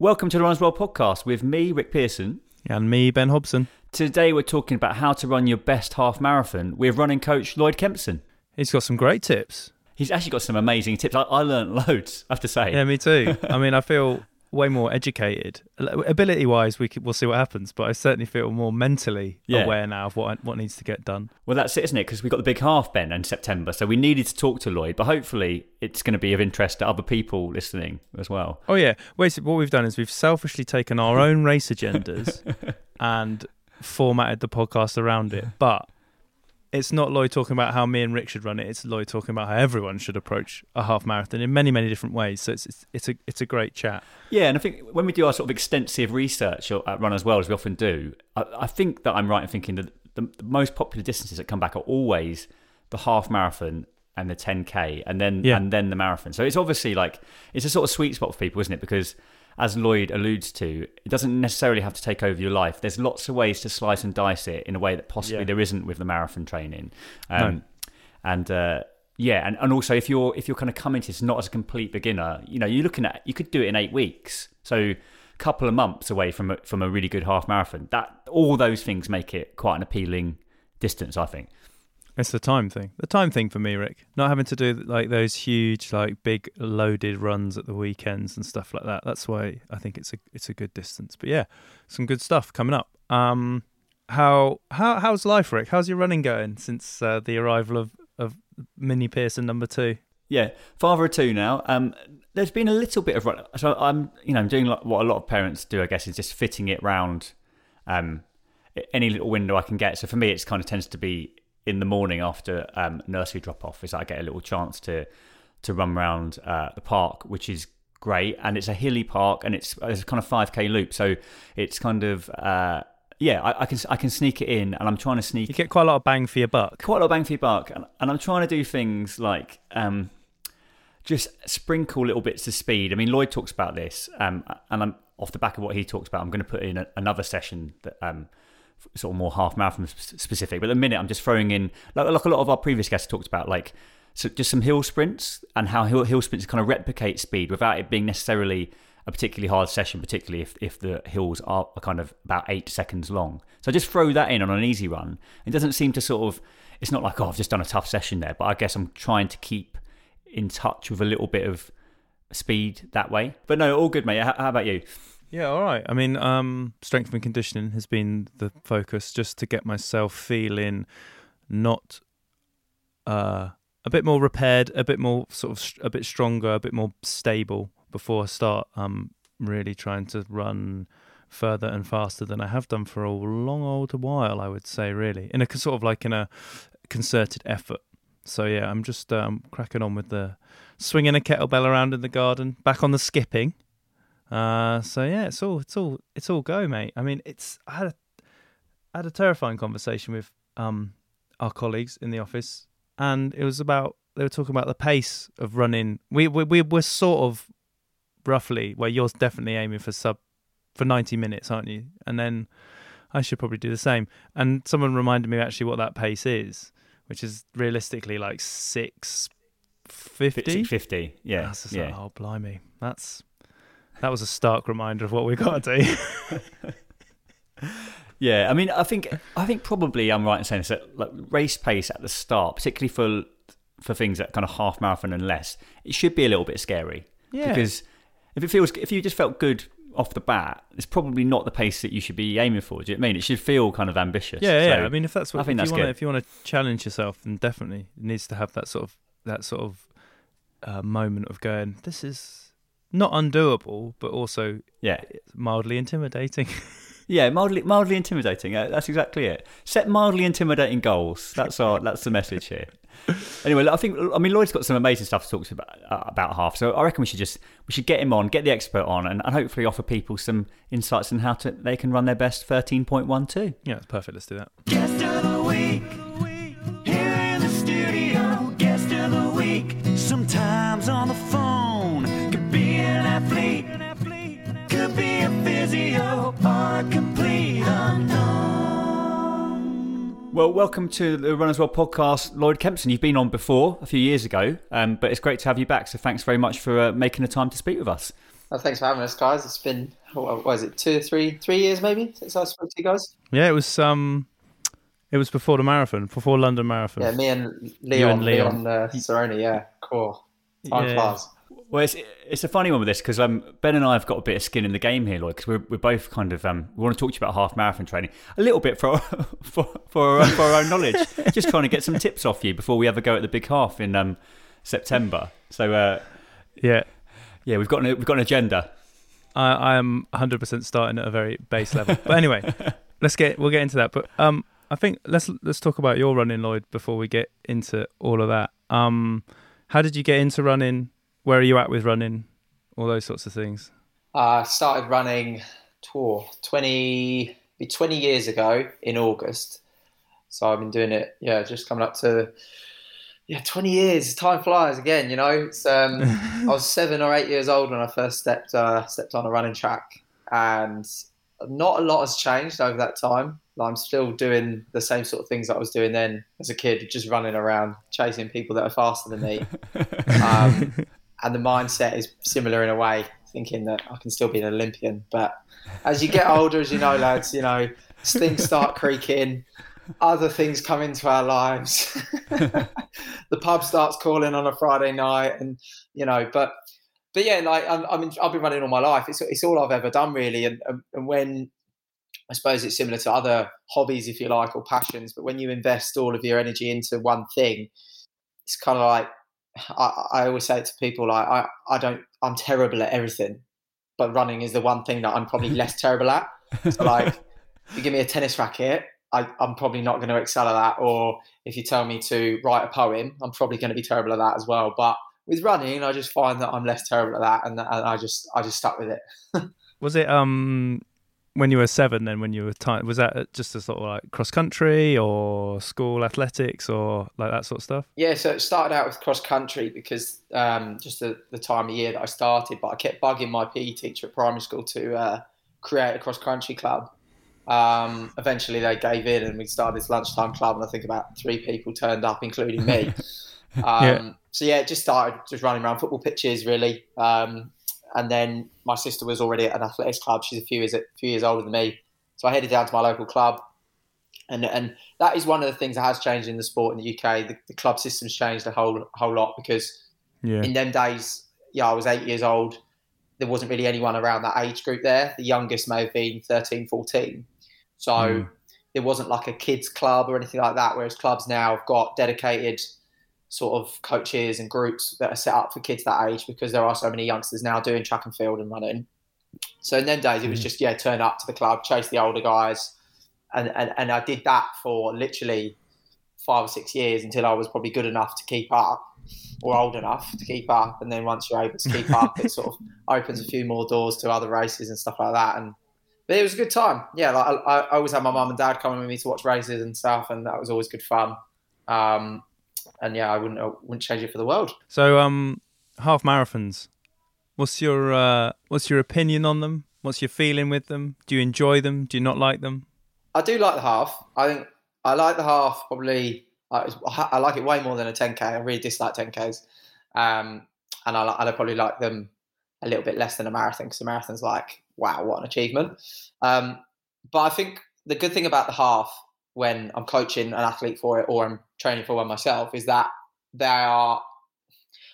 Welcome to the Runner's World podcast with me, Rick Pearson. And me, Ben Hobson. Today we're talking about how to run your best half marathon with running coach Lloyd Kempson. He's got some great tips. He's actually got some amazing tips. I, I learned loads, I have to say. Yeah, me too. I mean, I feel way more educated. Ability wise, we could, we'll see what happens, but I certainly feel more mentally Yeah. aware now of what what needs to get done. Well, that's it, isn't it? Because we've got the big half, Ben, in September. So we needed to talk to Lloyd, but hopefully it's going to be of interest to other people listening as well. Oh yeah, basically what we've done is we've selfishly taken our own race agendas and formatted the podcast around it, but. It's not Lloyd talking about how me and Rick should run it. It's Lloyd talking about how everyone should approach a half marathon in many, many different ways. So it's it's, it's a it's a great chat. Yeah, and I think when we do our sort of extensive research at Runner's World, as we often do, I, I think that I'm right in thinking that the, the most popular distances that come back are always the half marathon and the 10k, and then Yeah. and then the marathon. So it's obviously like it's a sort of sweet spot for people, isn't it? Because as Lloyd alludes to, it doesn't necessarily have to take over your life. There's lots of ways to slice and dice it in a way that possibly Yeah. there isn't with the marathon training. Um, And uh, yeah, and, and also if you're if you're kind of coming to this not as a complete beginner, you know, you're looking at you could do it in eight weeks, so a couple of months away from a, from a really good half marathon. That all those things make it quite an appealing distance, I think. It's the time thing. The time thing for me, Rick. Not having to do like those huge, like big loaded runs at the weekends and stuff like that. That's why I think it's a it's a good distance. But yeah, some good stuff coming up. Um, how how how's life, Rick? How's your running going since uh, the arrival of of Mini Pearson number two? Yeah, father of two now. Um, there's been a little bit of run. So I'm, you know, I'm doing like what a lot of parents do. I guess is just fitting it round um, any little window I can get. So for me, it's kind of tends to be in the morning after um, nursery drop off. Is I get a little chance to to run around uh, the park, which is great, and it's a hilly park, and it's it's a kind of five k loop. So it's kind of uh, yeah, I, I can I can sneak it in, and I'm trying to sneak You get quite a lot of bang for your buck. quite a lot of bang for your buck, and, and I'm trying to do things like um, just sprinkle little bits of speed. I mean, Lloyd talks about this, um, and I'm off the back of what he talks about. I'm going to put in a, another session that um, sort of more half marathon specific. But at the minute, I'm just throwing in like, like a lot of our previous guests talked about, like so just some hill sprints and how hill, hill sprints kind of replicate speed without it being necessarily a particularly hard session, particularly if, if the hills are kind of about eight seconds long. So just throw that in on an easy run. It doesn't seem to sort of, it's not like, oh, I've just done a tough session there, but I guess I'm trying to keep in touch with a little bit of speed that way. But no, all good, mate. How, how about you? Yeah, all right. I mean, um, strength and conditioning has been the focus, just to get myself feeling not uh, a bit more repaired, a bit more sort of st- a bit stronger, a bit more stable before I start. Um, really trying to run further and faster than I have done for a long old while. I would say, really, in a sort of like in a concerted effort. So yeah, I'm just um, cracking on with the swinging a kettlebell around in the garden, back on the skipping. Uh, so yeah, it's all it's all it's all go, mate. I mean, it's I had a I had a terrifying conversation with um our colleagues in the office, and it was about they were talking about the pace of running. We we we were sort of roughly where you're definitely aiming for sub for ninety minutes, aren't you? And then I should probably do the same. And someone reminded me actually what that pace is, which is realistically like six fifty. 50. Yeah. That's just yeah. like, oh blimey, that's that was a stark reminder of what we've got to do. Yeah, I mean, I think I think probably I'm right in saying this that like race pace at the start, particularly for for things that kind of half marathon and less, it should be a little bit scary. Yeah. Because if it feels if you just felt good off the bat, it's probably not the pace that you should be aiming for. Do you know what I mean? It should feel kind of ambitious. Yeah, yeah. So I mean, if that's what I think if that's you want to, if you want to challenge yourself, then definitely it needs to have that sort of that sort of uh, moment of going. This is not undoable, but also yeah, mildly intimidating. yeah, mildly mildly intimidating. Uh, that's exactly it. Set mildly intimidating goals. That's our that's the message here. Anyway, I think I mean Lloyd's got some amazing stuff to talk about uh, about half. So I reckon we should just we should get him on, get the expert on, and, and hopefully offer people some insights on how to they can run their best thirteen point one two. yeah, it's perfect. Let's do that. Guest of the week. Well, welcome to the Runner's World podcast, Lloyd Kempson. You've been on before a few years ago, um, but it's great to have you back. So thanks very much for uh, making the time to speak with us. Oh, thanks for having us, guys. It's been what was it, two, three, three years maybe since I spoke to you guys. Yeah, it was um, it was before the marathon, before London Marathon. Yeah, me and Leon, and Leon. Leon, uh, Cerrone. Yeah, cool. Time Yeah. flies. Well, it's, it's a funny one with this because um, Ben and I have got a bit of skin in the game here, Lloyd, because we're, we're both kind of um, we want to talk to you about half marathon training a little bit for for for our, for our own knowledge, just trying to get some tips off you before we ever go at the big half in um, September. So uh, yeah. yeah, we've got an, we've got an agenda. I, I am 100% starting at a very base level. But anyway, let's get we'll get into that. But um, I think let's let's talk about your running, Lloyd, before we get into all of that. Um, how did you get into running? Where are you at with running? All those sorts of things. I started running tour 20, be 20 years ago in August. So I've been doing it, yeah, just coming up to, yeah, 20 years. Time flies again, you know. It's, um, I was seven or eight years old when I first stepped uh, stepped on a running track, and not a lot has changed over that time. I'm still doing the same sort of things that I was doing then as a kid, just running around chasing people that are faster than me. Um, and the mindset is similar in a way, thinking that I can still be an Olympian. But as you get older, as you know, lads, you know, things start creaking, other things come into our lives. the pub starts calling on a Friday night, and you know, but but yeah, like I'm, in, I've been running all my life. It's it's all I've ever done really, and- and when I suppose it's similar to other hobbies, if you like, or passions. But when you invest all of your energy into one thing, it's kind of like I, I always say it to people like I, I don't I'm terrible at everything, but running is the one thing that I'm probably less terrible at. So like, if you give me a tennis racket, I, I'm probably not going to excel at that. Or if you tell me to write a poem, I'm probably going to be terrible at that as well. But with running, I just find that I'm less terrible at that, and, and I just I just stuck with it. Was it um when you were seven? Then when you were ti was that just a sort of like cross country or school athletics or like that sort of stuff? Yeah, so it started out with cross country because um, just the, the time of year that I started, but I kept bugging my PE teacher at primary school to uh, create a cross country club. Um, eventually, they gave in, and we started this lunchtime club, and I think about three people turned up, including me. Um, Yeah. So yeah, it just started just running around football pitches, really. Um, and then my sister was already at an athletics club. She's a few years a few years older than me, so I headed down to my local club, and and that is one of the things that has changed in the sport in the UK. The, the club system's changed a whole whole lot because Yeah. in them days, yeah, I was eight years old. There wasn't really anyone around that age group there. The youngest may have been 13, 14. So Mm. there wasn't like a kids club or anything like that. Whereas clubs now have got dedicated sort of coaches and groups that are set up for kids that age because there are so many youngsters now doing track and field and running. So in them days, it was just yeah, turn up to the club, chase the older guys, and and, and I did that for literally five or six years until I was probably good enough to keep up or old enough to keep up. And then once you're able to keep up, it sort of opens a few more doors to other races and stuff like that. And but it was a good time. Yeah, like I, I always had my mum and dad coming with me to watch races and stuff, and that was always good fun. Um, and yeah, I wouldn't I wouldn't change it for the world. So um half marathons. What's your uh what's your opinion on them? What's your feeling with them? Do you enjoy them? Do you not like them? I do like the half. I think I like the half probably. I, I like it way more than a 10k. I really dislike 10ks, um, and I, I probably like them a little bit less than a marathon because a marathon's like, wow, what an achievement. Um, but I think the good thing about the half when I'm coaching an athlete for it or I'm training for one myself is that they are.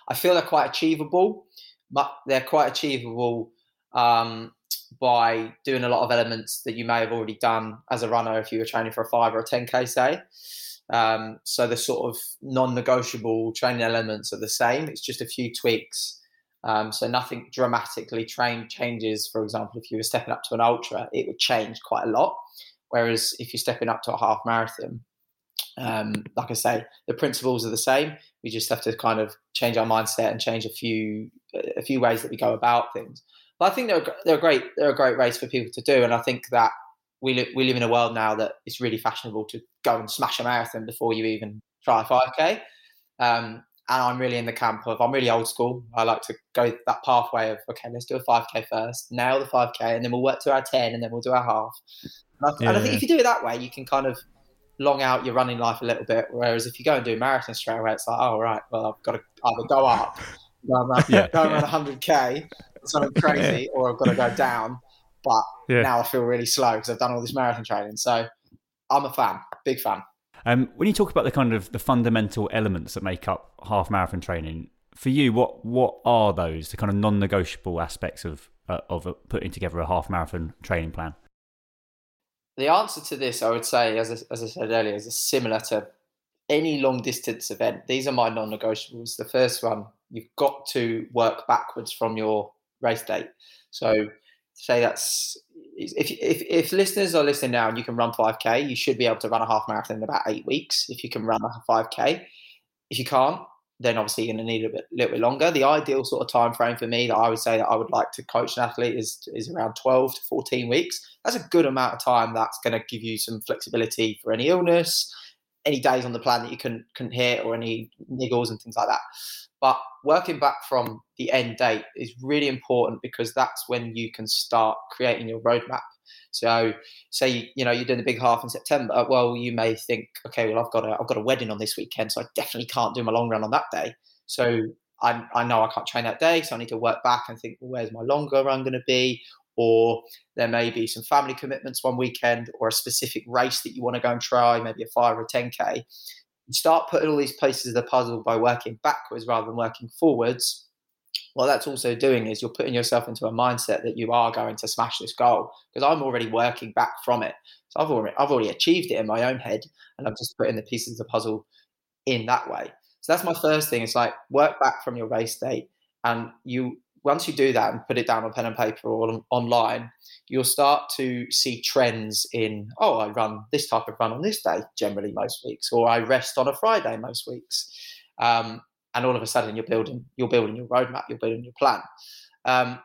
I feel they're quite achievable, but they're quite achievable um, by doing a lot of elements that you may have already done as a runner if you were training for a five or a 10k say. Um, so the sort of non-negotiable training elements are the same. It's just a few tweaks. Um, so nothing dramatically train changes. For example, if you were stepping up to an ultra, it would change quite a lot. Whereas if you're stepping up to a half marathon, um, like I say, the principles are the same. We just have to kind of change our mindset and change a few a few ways that we go about things. But I think they're they're a great they're a great race for people to do, and I think that we live we live in a world now that it's really fashionable to go and smash a marathon before you even try a five k. Um, and I'm really in the camp of I'm really old school. I like to go that pathway of okay, let's do a 5k first, nail the 5k, and then we'll work to our 10, and then we'll do our half. And I, Yeah, and I think yeah. if you do it that way, you can kind of long out your running life a little bit. Whereas if you go and do a marathon straight away, it's like, oh right, well I've got to either go up, go and run, Yeah. go and run 100k, something crazy, or I've got to go down. But Yeah. now I feel really slow because I've done all this marathon training. So I'm a fan, big fan. Um, when you talk about the kind of the fundamental elements that make up half marathon training, for you, what what are those the kind of non-negotiable aspects of uh, of uh, putting together a half marathon training plan? The answer to this, I would say, as I, as I said earlier, is similar to any long distance event. These are my non negotiables. The first one, you've got to work backwards from your race date. So, say that's if, if, if listeners are listening now and you can run 5K, you should be able to run a half marathon in about eight weeks if you can run a 5K. If you can't, then obviously you're going to need a bit, little bit longer. The ideal sort of time frame for me that I would say that I would like to coach an athlete is is around 12 to 14 weeks. That's a good amount of time. That's going to give you some flexibility for any illness, any days on the plan that you can can hit, or any niggles and things like that. But working back from the end date is really important because that's when you can start creating your roadmap. So, say you know you're doing the big half in September. Well, you may think, okay, well I've got a I've got a wedding on this weekend, so I definitely can't do my long run on that day. So I I know I can't train that day, so I need to work back and think, well, where's my longer run going to be? Or there may be some family commitments one weekend, or a specific race that you want to go and try, maybe a five or a ten k. You start putting all these pieces of the puzzle by working backwards rather than working forwards what that's also doing is you're putting yourself into a mindset that you are going to smash this goal because I'm already working back from it. So I've already I've already achieved it in my own head, and I'm just putting the pieces of the puzzle in that way. So that's my first thing. It's like work back from your race date, and you once you do that and put it down on pen and paper or on, online, you'll start to see trends in oh I run this type of run on this day generally most weeks, or I rest on a Friday most weeks. Um, and all of a sudden you're building you're building your roadmap you're building your plan. Um,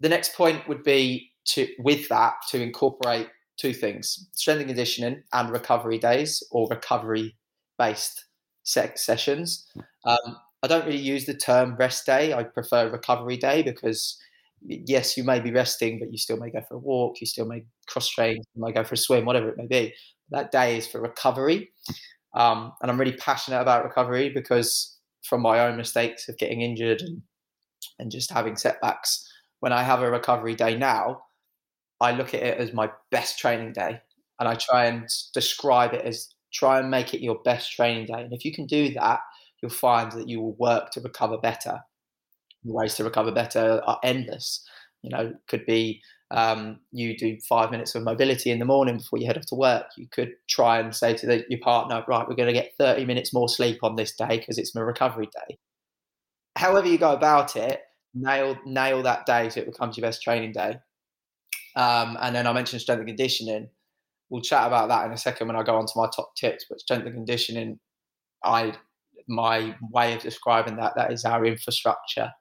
the next point would be to with that to incorporate two things strength and conditioning and recovery days or recovery based sessions. Um, i don't really use the term rest day i prefer recovery day because yes you may be resting but you still may go for a walk you still may cross train you may go for a swim whatever it may be. That day is for recovery. Um, and i'm really passionate about recovery because from my own mistakes of getting injured and, and just having setbacks. When I have a recovery day now, I look at it as my best training day and I try and describe it as try and make it your best training day. And if you can do that, you'll find that you will work to recover better. The ways to recover better are endless. You know, could be um, you do five minutes of mobility in the morning before you head off to work. You could try and say to the, your partner, right, we're going to get 30 minutes more sleep on this day because it's my recovery day. However you go about it, nail nail that day so it becomes your best training day. Um, and then I mentioned strength and conditioning. We'll chat about that in a second when I go on to my top tips. But strength and conditioning, I my way of describing that that is our infrastructure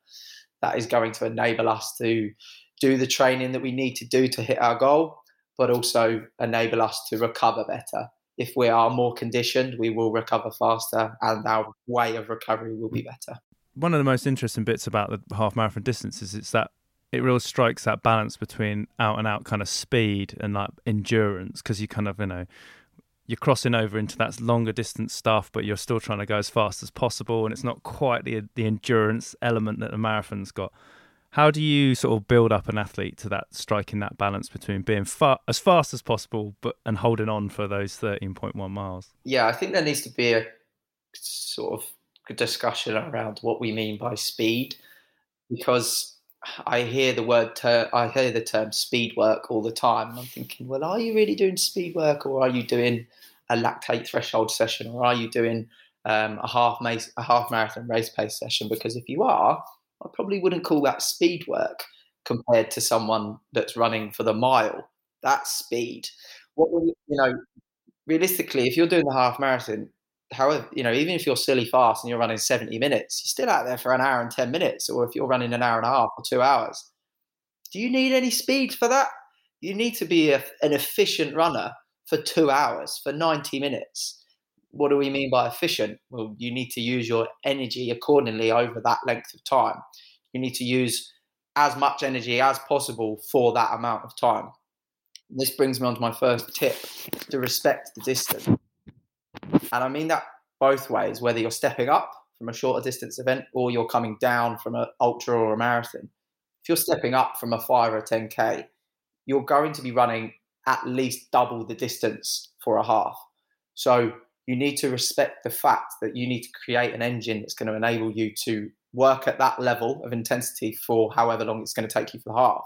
that is going to enable us to do the training that we need to do to hit our goal, but also enable us to recover better. If we are more conditioned, we will recover faster and our way of recovery will be better. One of the most interesting bits about the half marathon distance is it's that it really strikes that balance between out and out kind of speed and like endurance because you kind of you know you're crossing over into that longer distance stuff, but you're still trying to go as fast as possible, and it's not quite the the endurance element that the marathon's got. How do you sort of build up an athlete to that striking that balance between being as fast as possible, but and holding on for those thirteen point one miles? Yeah, I think there needs to be a sort of discussion around what we mean by speed, because I hear the word ter- I hear the term speed work all the time, and I'm thinking, well, are you really doing speed work, or are you doing a lactate threshold session, or are you doing um, a half mace, a half marathon race pace session? Because if you are, I probably wouldn't call that speed work compared to someone that's running for the mile. That's speed. What will you, know? Realistically, if you're doing the half marathon, however, you know, even if you're silly fast and you're running 70 minutes, you're still out there for an hour and 10 minutes. Or if you're running an hour and a half or two hours, do you need any speed for that? You need to be a, an efficient runner for two hours, for 90 minutes. What do we mean by efficient? Well, you need to use your energy accordingly over that length of time. You need to use as much energy as possible for that amount of time. This brings me on to my first tip to respect the distance. And I mean that both ways, whether you're stepping up from a shorter distance event or you're coming down from an ultra or a marathon. If you're stepping up from a 5 or a 10K, you're going to be running at least double the distance for a half. So you need to respect the fact that you need to create an engine that's going to enable you to work at that level of intensity for however long it's going to take you for the half.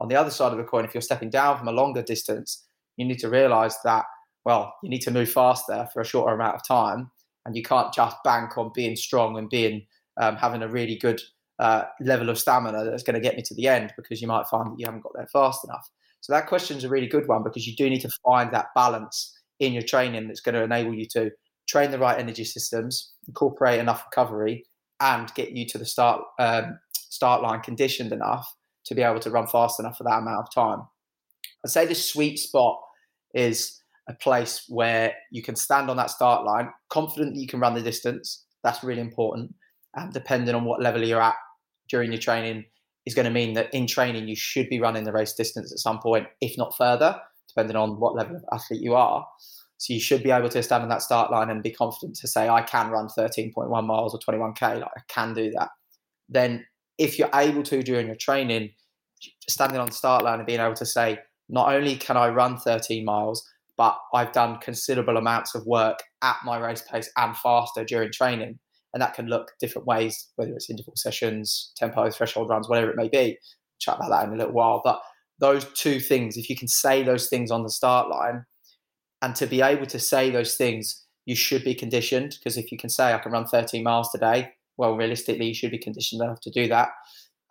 On the other side of the coin, if you're stepping down from a longer distance, you need to realize that well, you need to move faster for a shorter amount of time, and you can't just bank on being strong and being um, having a really good uh, level of stamina that's going to get me to the end because you might find that you haven't got there fast enough. So that question is a really good one because you do need to find that balance in your training that's going to enable you to train the right energy systems, incorporate enough recovery, and get you to the start um, start line conditioned enough to be able to run fast enough for that amount of time. I'd say the sweet spot is a place where you can stand on that start line, confident that you can run the distance. That's really important. And depending on what level you're at during your training, is going to mean that in training you should be running the race distance at some point, if not further, depending on what level of athlete you are. So you should be able to stand on that start line and be confident to say, I can run 13.1 miles or 21k, like I can do that. Then if you're able to during your training, standing on the start line and being able to say, not only can I run 13 miles, but I've done considerable amounts of work at my race pace and faster during training. And that can look different ways, whether it's interval sessions, tempo, threshold runs, whatever it may be. Chat about that in a little while. But those two things, if you can say those things on the start line, and to be able to say those things, you should be conditioned. Because if you can say, I can run 13 miles today, well, realistically, you should be conditioned enough to do that.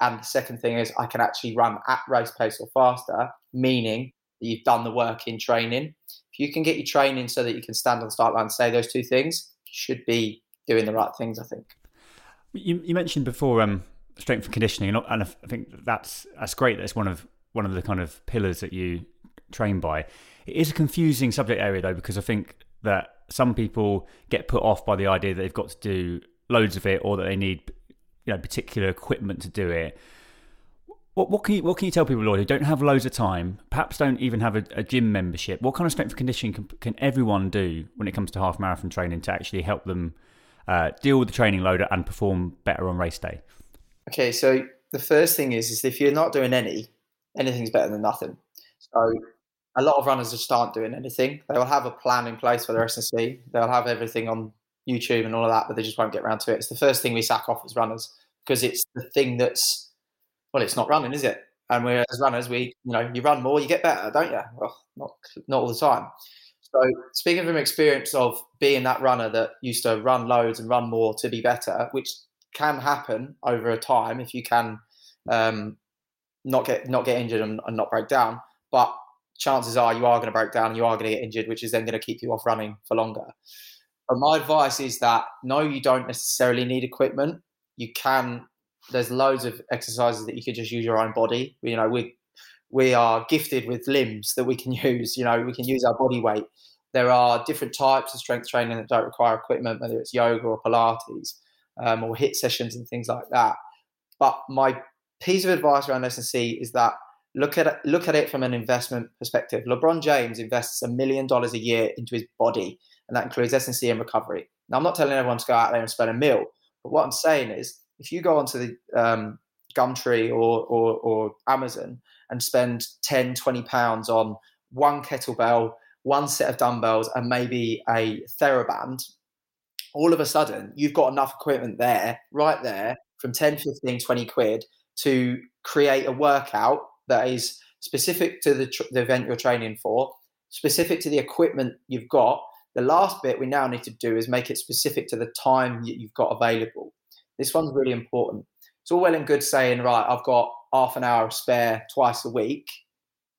And the second thing is, I can actually run at race pace or faster, meaning that you've done the work in training. If you can get your training so that you can stand on the start line and say those two things, you should be doing the right things, I think. You, you mentioned before um, strength and conditioning, and I think that's that's great. That's one of one of the kind of pillars that you train by. It is a confusing subject area though, because I think that some people get put off by the idea that they've got to do loads of it, or that they need you know particular equipment to do it. What, what can you what can you tell people, Lloyd, who don't have loads of time, perhaps don't even have a, a gym membership? What kind of strength and conditioning can, can, everyone do when it comes to half marathon training to actually help them uh, deal with the training load and perform better on race day? Okay, so the first thing is is if you're not doing any, anything's better than nothing. So a lot of runners just aren't doing anything. They'll have a plan in place for their S&C. They'll have everything on YouTube and all of that, but they just won't get around to it. It's the first thing we sack off as runners because it's the thing that's well, it's not running, is it? And we're as runners, we you know you run more, you get better, don't you? Well, not not all the time. So speaking from experience of being that runner that used to run loads and run more to be better, which can happen over a time if you can um, not get not get injured and, and not break down. But chances are you are going to break down you are going to get injured, which is then going to keep you off running for longer. But my advice is that no, you don't necessarily need equipment. You can there's loads of exercises that you could just use your own body. You know, we we are gifted with limbs that we can use. You know, we can use our body weight. There are different types of strength training that don't require equipment, whether it's yoga or Pilates um, or hit sessions and things like that. But my piece of advice around S&C is that look at it, look at it from an investment perspective. LeBron James invests a million dollars a year into his body, and that includes S&C and recovery. Now, I'm not telling everyone to go out there and spend a mill, but what I'm saying is if you go onto the um, Gumtree or, or, or Amazon and spend 10, 20 pounds on one kettlebell, one set of dumbbells, and maybe a TheraBand, all of a sudden you've got enough equipment there, right there, from 10, 15, 20 quid to create a workout that is specific to the, tr- the event you're training for, specific to the equipment you've got. The last bit we now need to do is make it specific to the time that you've got available. This one's really important. It's all well and good saying, right, I've got half an hour spare twice a week,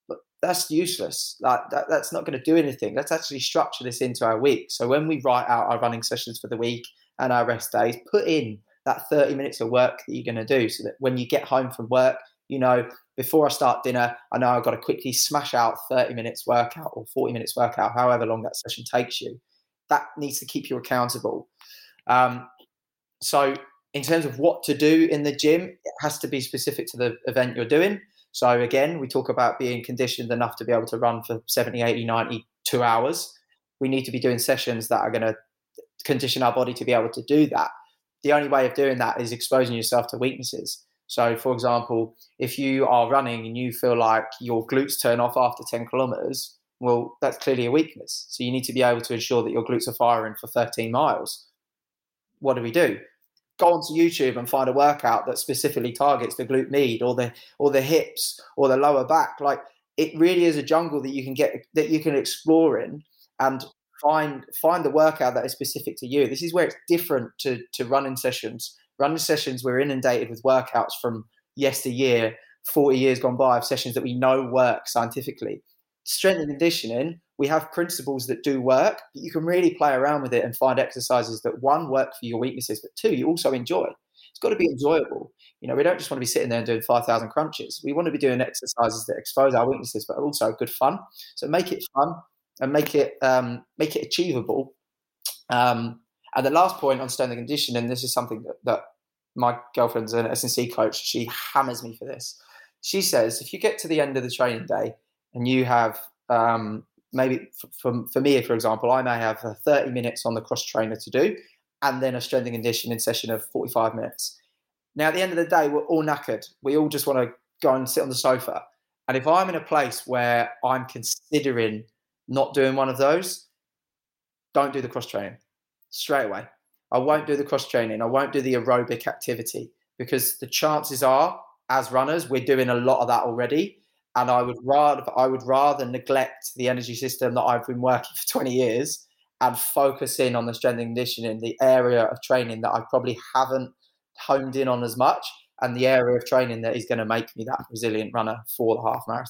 but that's useless. Like that, that's not going to do anything. Let's actually structure this into our week. So when we write out our running sessions for the week and our rest days, put in that 30 minutes of work that you're going to do so that when you get home from work, you know, before I start dinner, I know I've got to quickly smash out 30 minutes workout or 40 minutes workout, however long that session takes you. That needs to keep you accountable. Um, so, in terms of what to do in the gym, it has to be specific to the event you're doing. So, again, we talk about being conditioned enough to be able to run for 70, 80, 90, two hours. We need to be doing sessions that are going to condition our body to be able to do that. The only way of doing that is exposing yourself to weaknesses. So, for example, if you are running and you feel like your glutes turn off after 10 kilometers, well, that's clearly a weakness. So, you need to be able to ensure that your glutes are firing for 13 miles. What do we do? Go onto YouTube and find a workout that specifically targets the glute med or the or the hips or the lower back. Like it really is a jungle that you can get that you can explore in and find find the workout that is specific to you. This is where it's different to to running sessions. Running sessions we're inundated with workouts from yesteryear 40 years gone by of sessions that we know work scientifically. Strength and conditioning we have principles that do work but you can really play around with it and find exercises that one work for your weaknesses but two you also enjoy. It's got to be enjoyable. You know we don't just want to be sitting there and doing 5000 crunches. We want to be doing exercises that expose our weaknesses but also good fun. So make it fun and make it um, make it achievable um, and the last point on strength and this is something that, that my girlfriend's an S&C coach. She hammers me for this. She says, if you get to the end of the training day and you have um, maybe for, for me, for example, I may have 30 minutes on the cross trainer to do and then a strength and conditioning session of 45 minutes. Now, at the end of the day, we're all knackered. We all just want to go and sit on the sofa. And if I'm in a place where I'm considering not doing one of those, don't do the cross training straight away. I won't do the cross training. I won't do the aerobic activity because the chances are, as runners, we're doing a lot of that already. And I would rather I would rather neglect the energy system that I've been working for 20 years and focus in on the strength and conditioning, the area of training that I probably haven't honed in on as much, and the area of training that is going to make me that resilient runner for the half marathon.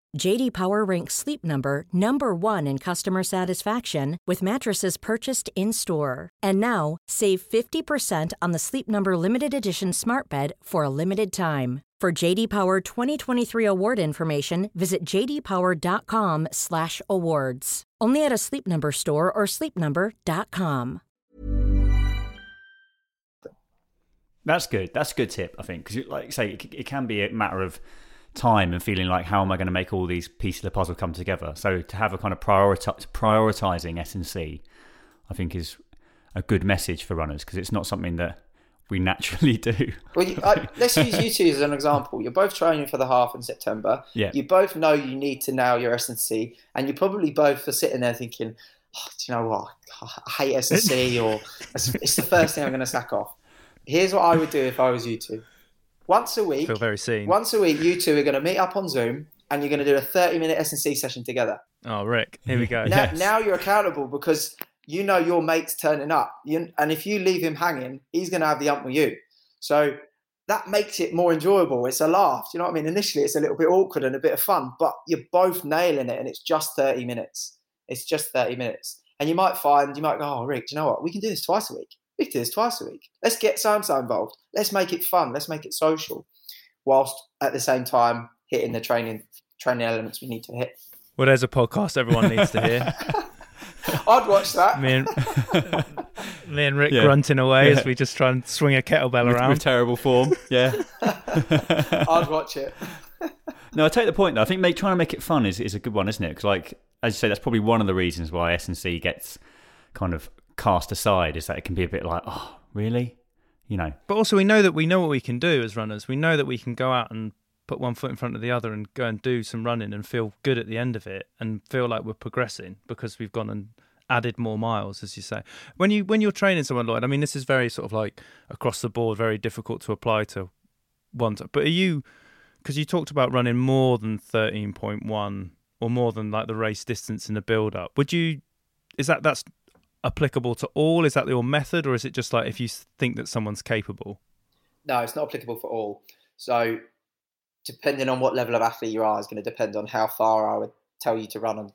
JD Power ranks Sleep Number number 1 in customer satisfaction with mattresses purchased in-store. And now, save 50% on the Sleep Number limited edition Smart Bed for a limited time. For JD Power 2023 award information, visit jdpower.com/awards. Only at a Sleep Number store or sleepnumber.com. That's good. That's a good tip, I think, because, like say, it, it can be a matter of time and feeling like how am I going to make all these pieces of the puzzle come together. So to have a kind of prioritizing S and C, I think is a good message for runners because it's not something that we naturally do. Well, you, let's use you two as an example. You're both training for the half in September. Yeah. You both know you need to nail your S&C, and you probably both are sitting there thinking, oh, do you know what? I hate S&C or it's, it's the first thing I'm going to sack off. Here's what I would do if I was you two. Once a week, Feel very seen. once a week, you two are going to meet up on Zoom and you're going to do a 30 minute S&C session together. Oh, Rick, here we go. Now, Yes. now you're accountable because you know your mate's turning up. You, and if you leave him hanging, he's going to have the ump with you. So that makes it more enjoyable. It's a laugh. Do you know what I mean? Initially, it's a little bit awkward and a bit of fun, but you're both nailing it and it's just 30 minutes. It's just 30 minutes. And you might find, you might go, oh, Rick, do you know what? We can do this twice a week. We can do this twice a week. Let's get so and so involved. Let's make it fun. Let's make it social, whilst at the same time hitting the training training elements we need to hit. Well, there's a podcast everyone needs to hear. I'd watch that. me and me and Rick Yeah. grunting away Yeah. as we just try and swing a kettlebell with, around. with terrible form. Yeah. I'd watch it. No, I take the point though. I think make, trying to make it fun is, is a good one, isn't it? Because like as you say, that's probably one of the reasons why S and C gets kind of cast aside is that it can be a bit like, oh, really? You know, But also, we know that we know what we can do as runners. We know that we can go out and put one foot in front of the other and go and do some running and feel good at the end of it and feel like we're progressing because we've gone and added more miles, as you say. When you when you're training someone, Lloyd, I mean, this is very sort of like across the board, very difficult to apply to one. t- But are you because you talked about running more than thirteen point one or more than like the race distance in the build up? Would you? Is that that's applicable to all? Is that your method, or is it just like if you think that someone's capable? No, it's not applicable for all. So, depending on what level of athlete you are, is going to depend on how far I would tell you to run on,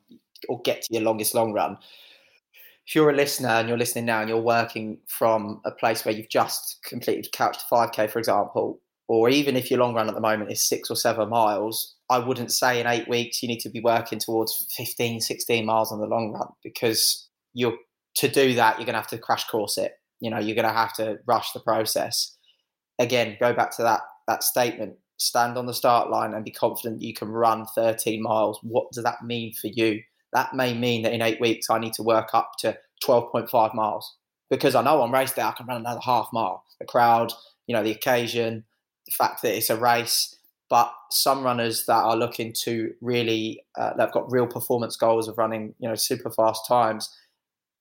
or get to your longest long run. If you're a listener and you're listening now and you're working from a place where you've just completed couch to 5K, for example, or even if your long run at the moment is six or seven miles, I wouldn't say in eight weeks you need to be working towards 15, 16 miles on the long run because you're to do that, you're going to have to crash course it. You know, you're going to have to rush the process again, go back to that that statement. Stand on the start line and be confident you can run 13 miles. What does that mean for you? That may mean that in eight weeks I need to work up to 12.5 miles because I know on race day I can run another half mile. The crowd, you know, the occasion, the fact that it's a race. But some runners that are looking to really, uh, they've got real performance goals of running, you know, super fast times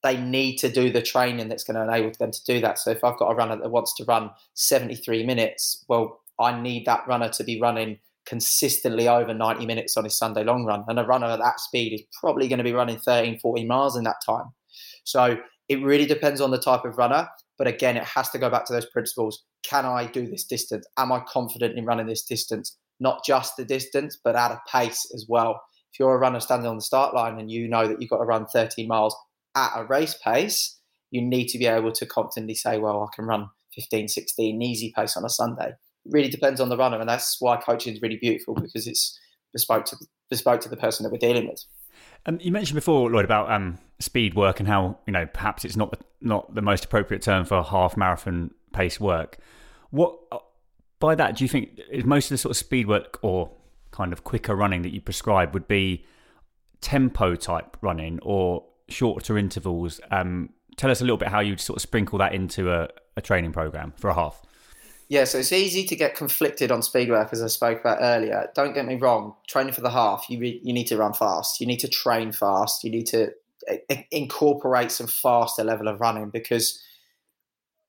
they need to do the training that's going to enable them to do that. So if I've got a runner that wants to run 73 minutes, well, I need that runner to be running consistently over 90 minutes on his Sunday long run. And a runner at that speed is probably going to be running 13, 14 miles in that time. So it really depends on the type of runner. But again, it has to go back to those principles. Can I do this distance? Am I confident in running this distance? Not just the distance, but at a pace as well. If you're a runner standing on the start line and you know that you've got to run 13 miles at a race pace, you need to be able to confidently say, well, I can run 15, 16, easy pace on a Sunday. It really depends on the runner. And that's why coaching is really beautiful because it's bespoke to, bespoke to the person that we're dealing with. Um, you mentioned before, Lloyd, about um, speed work and how you know perhaps it's not the, not the most appropriate term for half marathon pace work. What uh, by that do you think is most of the sort of speed work or kind of quicker running that you prescribe would be tempo type running or shorter intervals? Um, tell us a little bit how you'd sort of sprinkle that into a, a training program for a half. Yeah, so it's easy to get conflicted on speed work, as I spoke about earlier. Don't get me wrong. Training for the half, you re- you need to run fast. You need to train fast. You need to uh, incorporate some faster level of running because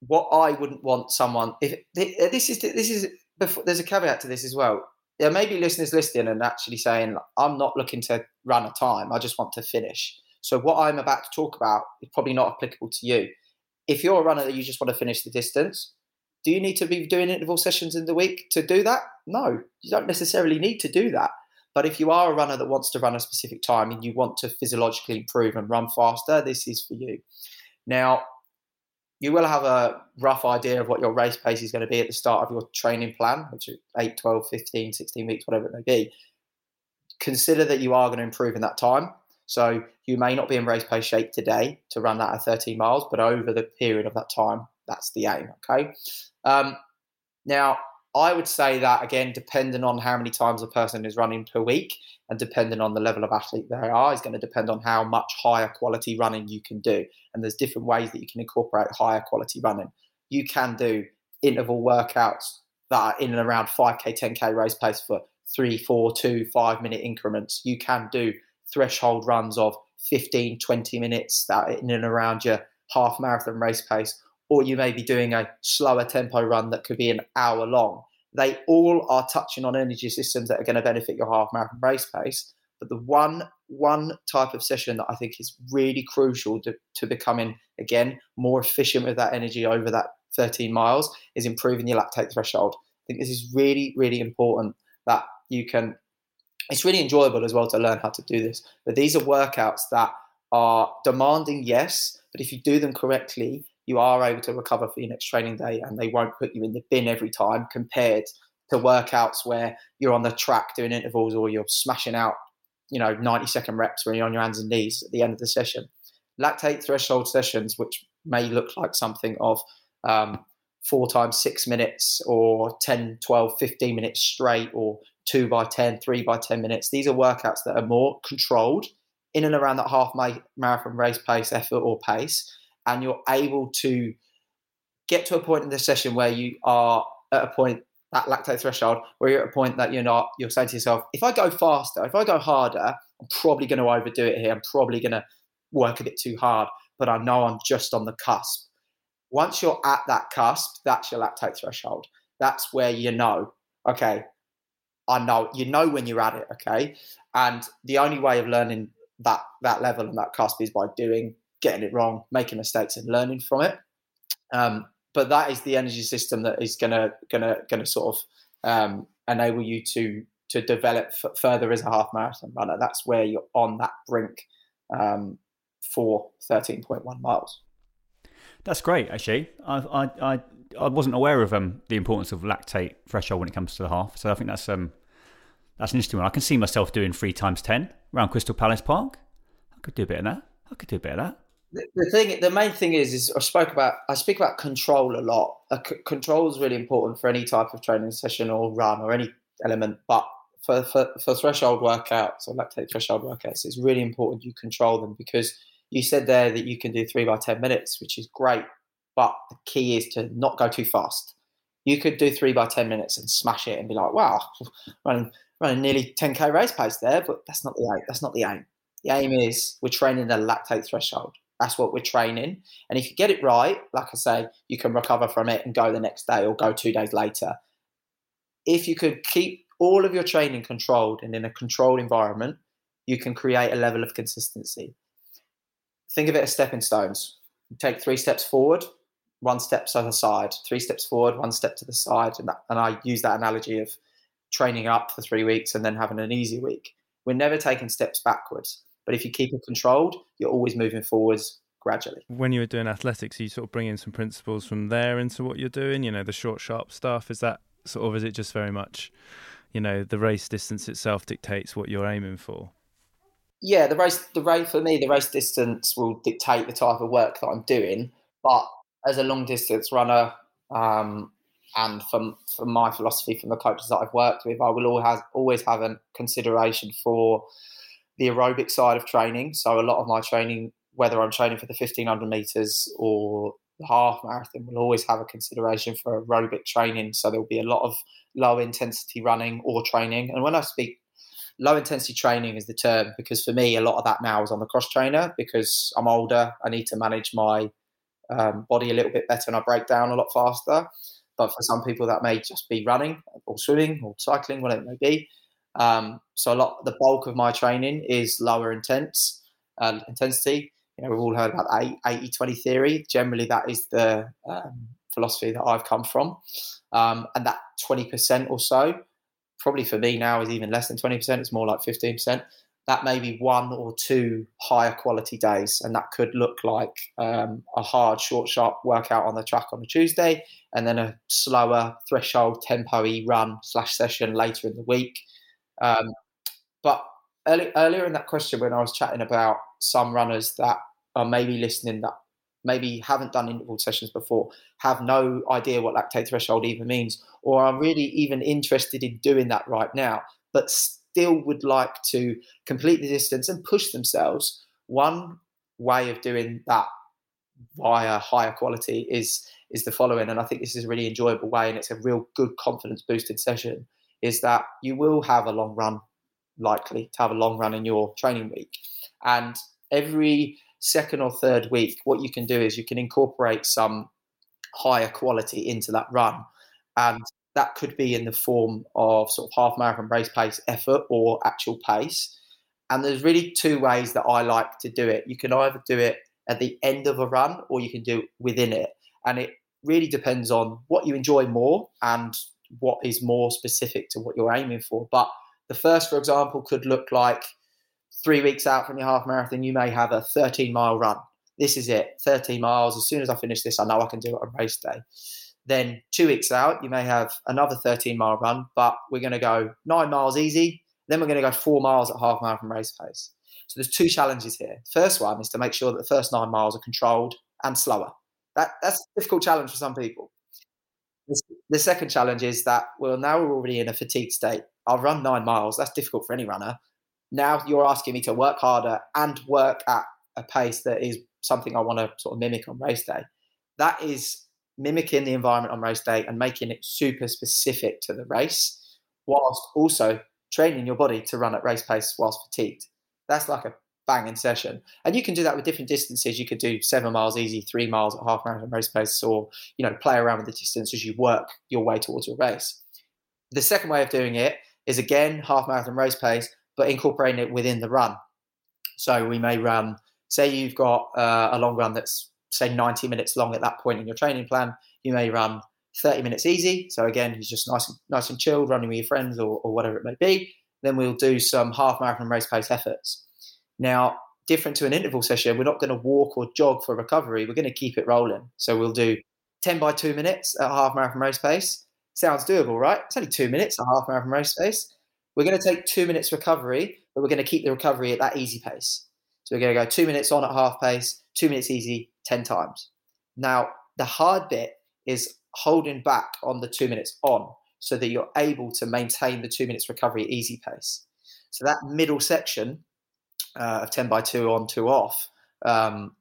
what I wouldn't want someone if this is this is before, there's a caveat to this as well. There may be listeners listening and actually saying, "I'm not looking to run a time. I just want to finish." So what I'm about to talk about is probably not applicable to you. If you're a runner that you just want to finish the distance, do you need to be doing interval sessions in the week to do that? No, you don't necessarily need to do that. But if you are a runner that wants to run a specific time and you want to physiologically improve and run faster, this is for you. Now, you will have a rough idea of what your race pace is going to be at the start of your training plan, which is 8, 12, 15, 16 weeks, whatever it may be. Consider that you are going to improve in that time. So you may not be in race pace shape today to run that at 13 miles, but over the period of that time, that's the aim. Okay. Um, now, I would say that again, depending on how many times a person is running per week and depending on the level of athlete they are, is going to depend on how much higher quality running you can do. And there's different ways that you can incorporate higher quality running. You can do interval workouts that are in and around 5k, 10k race pace for three, four, two, five minute increments. You can do threshold runs of 15, 20 minutes that in and around your half marathon race pace, or you may be doing a slower tempo run that could be an hour long. They all are touching on energy systems that are going to benefit your half marathon race pace. But the one one type of session that I think is really crucial to, to becoming again more efficient with that energy over that 13 miles is improving your lactate threshold. I think this is really, really important that you can it's really enjoyable as well to learn how to do this. But these are workouts that are demanding, yes, but if you do them correctly, you are able to recover for your next training day and they won't put you in the bin every time compared to workouts where you're on the track doing intervals or you're smashing out, you know, 90 second reps when you're on your hands and knees at the end of the session. Lactate threshold sessions, which may look like something of um, four times six minutes or 10, 12, 15 minutes straight or two by 10, three by 10 minutes. These are workouts that are more controlled in and around that half marathon race pace, effort, or pace. And you're able to get to a point in the session where you are at a point, that lactate threshold, where you're at a point that you're not, you're saying to yourself, if I go faster, if I go harder, I'm probably going to overdo it here. I'm probably going to work a bit too hard, but I know I'm just on the cusp. Once you're at that cusp, that's your lactate threshold. That's where you know, okay, I know you know when you're at it, okay? And the only way of learning that that level and that cusp is by doing, getting it wrong, making mistakes, and learning from it. Um, but that is the energy system that is gonna gonna gonna sort of um, enable you to to develop f- further as a half marathon runner. That's where you're on that brink um, for 13.1 miles. That's great, actually. I I I, I wasn't aware of um, the importance of lactate threshold when it comes to the half. So I think that's um that's an interesting one. I can see myself doing three times ten around Crystal Palace Park. I could do a bit of that. I could do a bit of that. The, thing, the main thing is, is I spoke about. I speak about control a lot. Uh, control is really important for any type of training session or run or any element. But for for, for threshold workouts or lactate threshold workouts, it's really important you control them because you said there that you can do three by ten minutes, which is great. But the key is to not go too fast. You could do three by ten minutes and smash it and be like, "Wow, running running nearly 10k race pace there, but that's not the aim. That's not the aim. The aim is we're training the lactate threshold. That's what we're training. And if you get it right, like I say, you can recover from it and go the next day or go two days later. If you could keep all of your training controlled and in a controlled environment, you can create a level of consistency. Think of it as stepping stones. You take three steps forward, one step to the side, three steps forward, one step to the side. And, that, and I use that analogy of training up for three weeks and then having an easy week. We're never taking steps backwards. But if you keep it controlled, you're always moving forwards gradually. When you were doing athletics, you sort of bring in some principles from there into what you're doing. You know, the short, sharp stuff. Is that sort of? Is it just very much, you know, the race distance itself dictates what you're aiming for? Yeah, the race, the race for me, the race distance will dictate the type of work that I'm doing. But as a long distance runner, um, and from from my philosophy from the coaches that I've worked with, I will always always have a consideration for the aerobic side of training. So a lot of my training, whether I'm training for the 1500 meters or the half marathon, will always have a consideration for aerobic training. So there'll be a lot of low intensity running or training. And when I speak low intensity training is the term because for me a lot of that now is on the cross trainer because I'm older. I need to manage my um, body a little bit better and I break down a lot faster. But for some people, that may just be running or swimming or cycling, whatever it may be. Um, so a lot, the bulk of my training is lower intense uh, intensity. You know, we've all heard about 80 20 theory. Generally, that is the um, philosophy that I've come from. Um, and that 20% or so, probably for me now, is even less than 20%. It's more like 15% that may be one or two higher quality days, and that could look like um, a hard, short, sharp workout on the track on a Tuesday, and then a slower threshold tempo-y run slash session later in the week. Um, but early, earlier in that question, when I was chatting about some runners that are maybe listening that maybe haven't done interval sessions before, have no idea what lactate threshold even means, or are really even interested in doing that right now, but still would like to complete the distance and push themselves, one way of doing that via higher quality is is the following and i think this is a really enjoyable way and it's a real good confidence boosted session is that you will have a long run likely to have a long run in your training week and every second or third week, what you can do is you can incorporate some higher quality into that run. And that could be in the form of sort of half marathon race pace effort or actual pace. And there's really two ways that I like to do it. You can either do it at the end of a run or you can do it within it. And it really depends on what you enjoy more and what is more specific to what you're aiming for. But the first, for example, could look like three weeks out from your half marathon, you may have a 13 mile run. This is it, 13 miles. As soon as I finish this, I know I can do it on race day. Then two weeks out, you may have another 13 mile run, but we're going to go nine miles easy. Then we're going to go four miles at half mile from race pace. So there's two challenges here. First one is to make sure that the first nine miles are controlled and slower. That, that's a difficult challenge for some people. The second challenge is that, well, now we're already in a fatigue state. I'll run nine miles. That's difficult for any runner. Now you're asking me to work harder and work at a pace that is something I want to sort of mimic on race day. That is mimicking the environment on race day and making it super specific to the race, whilst also training your body to run at race pace whilst fatigued. That's like a banging session. And you can do that with different distances. You could do seven miles easy, three miles at half marathon race pace, or you know, play around with the distance as you work your way towards your race. The second way of doing it is again half marathon race pace, but incorporating it within the run. So we may run, say you've got uh, a long run that's say 90 minutes long at that point in your training plan. You may run 30 minutes easy. So again, he's just nice and nice and chilled, running with your friends or, or whatever it may be. Then we'll do some half marathon race pace efforts. Now, different to an interval session, we're not going to walk or jog for recovery. We're going to keep it rolling. So we'll do 10 by two minutes at half marathon race pace. Sounds doable, right? It's only two minutes at half marathon race pace. We're going to take two minutes recovery, but we're going to keep the recovery at that easy pace. So we're going to go two minutes on at half pace, two minutes easy, 10 times. Now, the hard bit is holding back on the two minutes on so that you're able to maintain the two minutes recovery easy pace. So that middle section uh, of 10 by 2 on, 2 off um,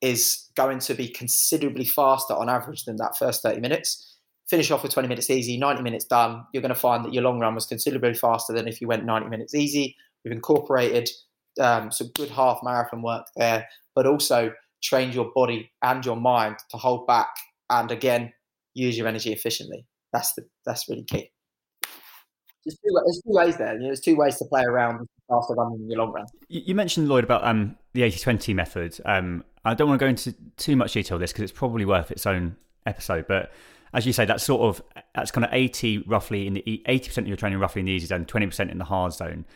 is going to be considerably faster on average than that first 30 minutes finish off with 20 minutes easy, 90 minutes done, you're going to find that your long run was considerably faster than if you went 90 minutes easy. We've incorporated um, some good half marathon work there, but also trained your body and your mind to hold back and again use your energy efficiently. That's the that's really key. There's two, there's two ways there. You know, there's two ways to play around after running in your long run. You mentioned Lloyd about um, the 80-20 method. Um, I don't want to go into too much detail of this because it's probably worth its own episode, but as you say, that's sort of that's kind of eighty roughly in the eighty percent of your training roughly in the easy zone, twenty percent in the hard zone.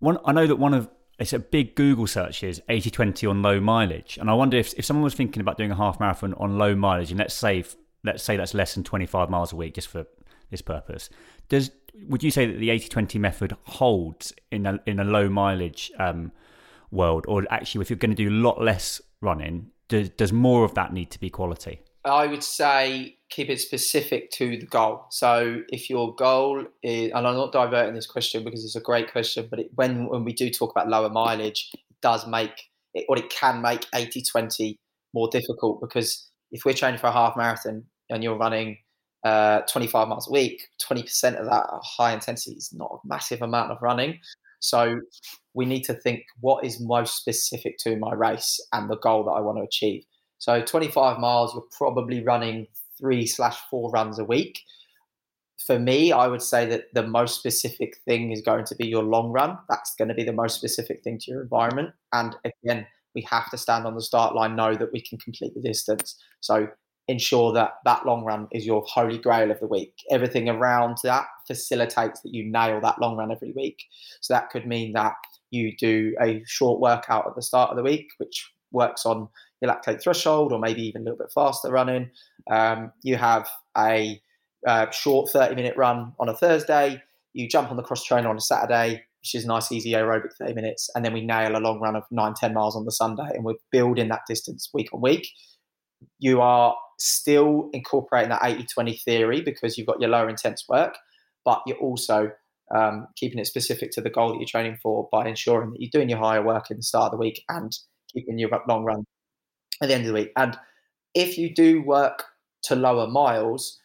One, I know that one of it's a big Google search is 80-20 on low mileage, and I wonder if if someone was thinking about doing a half marathon on low mileage, and let's say let's say that's less than twenty five miles a week, just for this purpose, does would you say that the 80-20 method holds in a in a low mileage um, world, or actually if you're going to do a lot less running, does does more of that need to be quality? I would say keep it specific to the goal. So if your goal is, and I'm not diverting this question because it's a great question, but it, when when we do talk about lower mileage, it does make it, or it can make 80-20 more difficult because if we're training for a half marathon and you're running uh, 25 miles a week, 20% of that high intensity is not a massive amount of running. So we need to think what is most specific to my race and the goal that I want to achieve. So 25 miles, you're probably running three slash four runs a week. For me, I would say that the most specific thing is going to be your long run. That's going to be the most specific thing to your environment. And again, we have to stand on the start line, know that we can complete the distance. So ensure that that long run is your holy grail of the week. Everything around that facilitates that you nail that long run every week. So that could mean that you do a short workout at the start of the week, which works on your lactate threshold or maybe even a little bit faster running. Um, you have a uh, short 30 minute run on a Thursday. You jump on the cross trainer on a Saturday, which is a nice, easy aerobic 30 minutes. And then we nail a long run of nine, 10 miles on the Sunday. And we're building that distance week on week. You are still incorporating that 80 20 theory because you've got your lower intense work, but you're also um, keeping it specific to the goal that you're training for by ensuring that you're doing your higher work in the start of the week and keeping your long run at the end of the week. And if you do work to lower miles,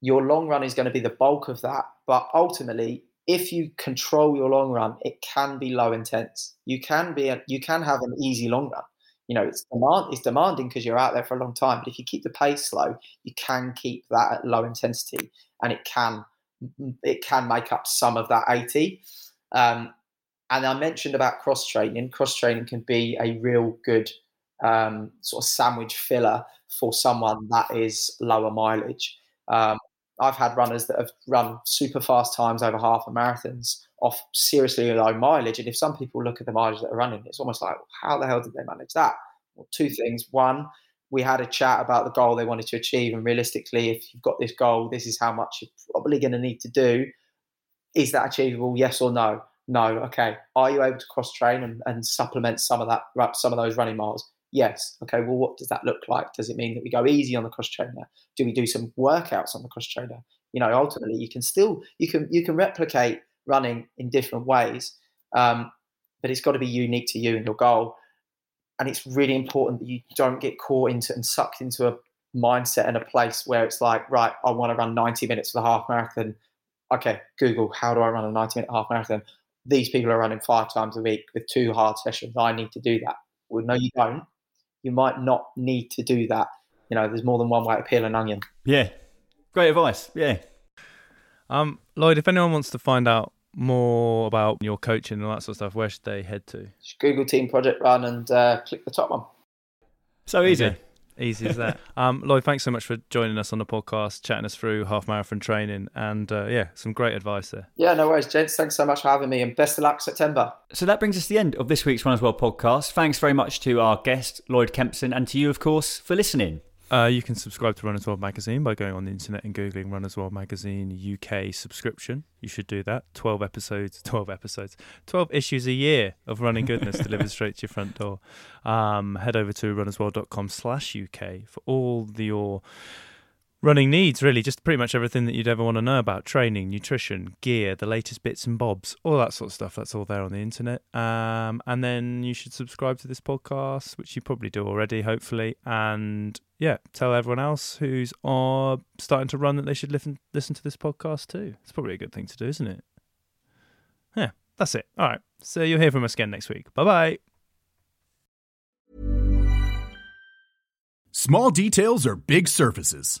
your long run is going to be the bulk of that. But ultimately, if you control your long run, it can be low intense. You can be a, you can have an easy long run. You know, it's demand it's demanding because you're out there for a long time. But if you keep the pace slow, you can keep that at low intensity, and it can it can make up some of that 80. Um, and I mentioned about cross training. Cross training can be a real good um, sort of sandwich filler for someone that is lower mileage. Um, I've had runners that have run super fast times over half a marathons off seriously low mileage. And if some people look at the mileage that are running, it's almost like, how the hell did they manage that? Well, two things. One, we had a chat about the goal they wanted to achieve. And realistically, if you've got this goal, this is how much you're probably going to need to do. Is that achievable? Yes or no? No. Okay. Are you able to cross train and, and supplement some of that, some of those running miles? Yes. Okay. Well, what does that look like? Does it mean that we go easy on the cross trainer? Do we do some workouts on the cross trainer? You know, ultimately, you can still you can you can replicate running in different ways, um, but it's got to be unique to you and your goal. And it's really important that you don't get caught into and sucked into a mindset and a place where it's like, right, I want to run 90 minutes for the half marathon. Okay, Google, how do I run a 90 minute half marathon? These people are running five times a week with two hard sessions. I need to do that. Well, no, you don't you might not need to do that. You know, there's more than one way to peel an onion. Yeah, great advice. Yeah. Um, Lloyd, if anyone wants to find out more about your coaching and all that sort of stuff, where should they head to? Just Google Team Project Run and uh, click the top one. So easy. Okay. Easy as that. um, Lloyd, thanks so much for joining us on the podcast, chatting us through half marathon training, and uh, yeah, some great advice there. Yeah, no worries, gents. Thanks so much for having me, and best of luck September. So that brings us to the end of this week's Runner's World podcast. Thanks very much to our guest Lloyd Kempson, and to you, of course, for listening. Uh, you can subscribe to Runner's World magazine by going on the internet and googling Runner's World magazine UK subscription. You should do that. Twelve episodes, twelve episodes, twelve issues a year of running goodness delivered straight to your front door. Um, head over to runnersworld.com slash UK for all the, your running needs, really, just pretty much everything that you'd ever want to know about training, nutrition, gear, the latest bits and bobs, all that sort of stuff. That's all there on the internet. Um, and then you should subscribe to this podcast, which you probably do already, hopefully. And yeah, tell everyone else who's uh, starting to run that they should listen listen to this podcast too. It's probably a good thing to do, isn't it? Yeah, that's it. All right. So you'll hear from us again next week. Bye bye. Small details are big surfaces.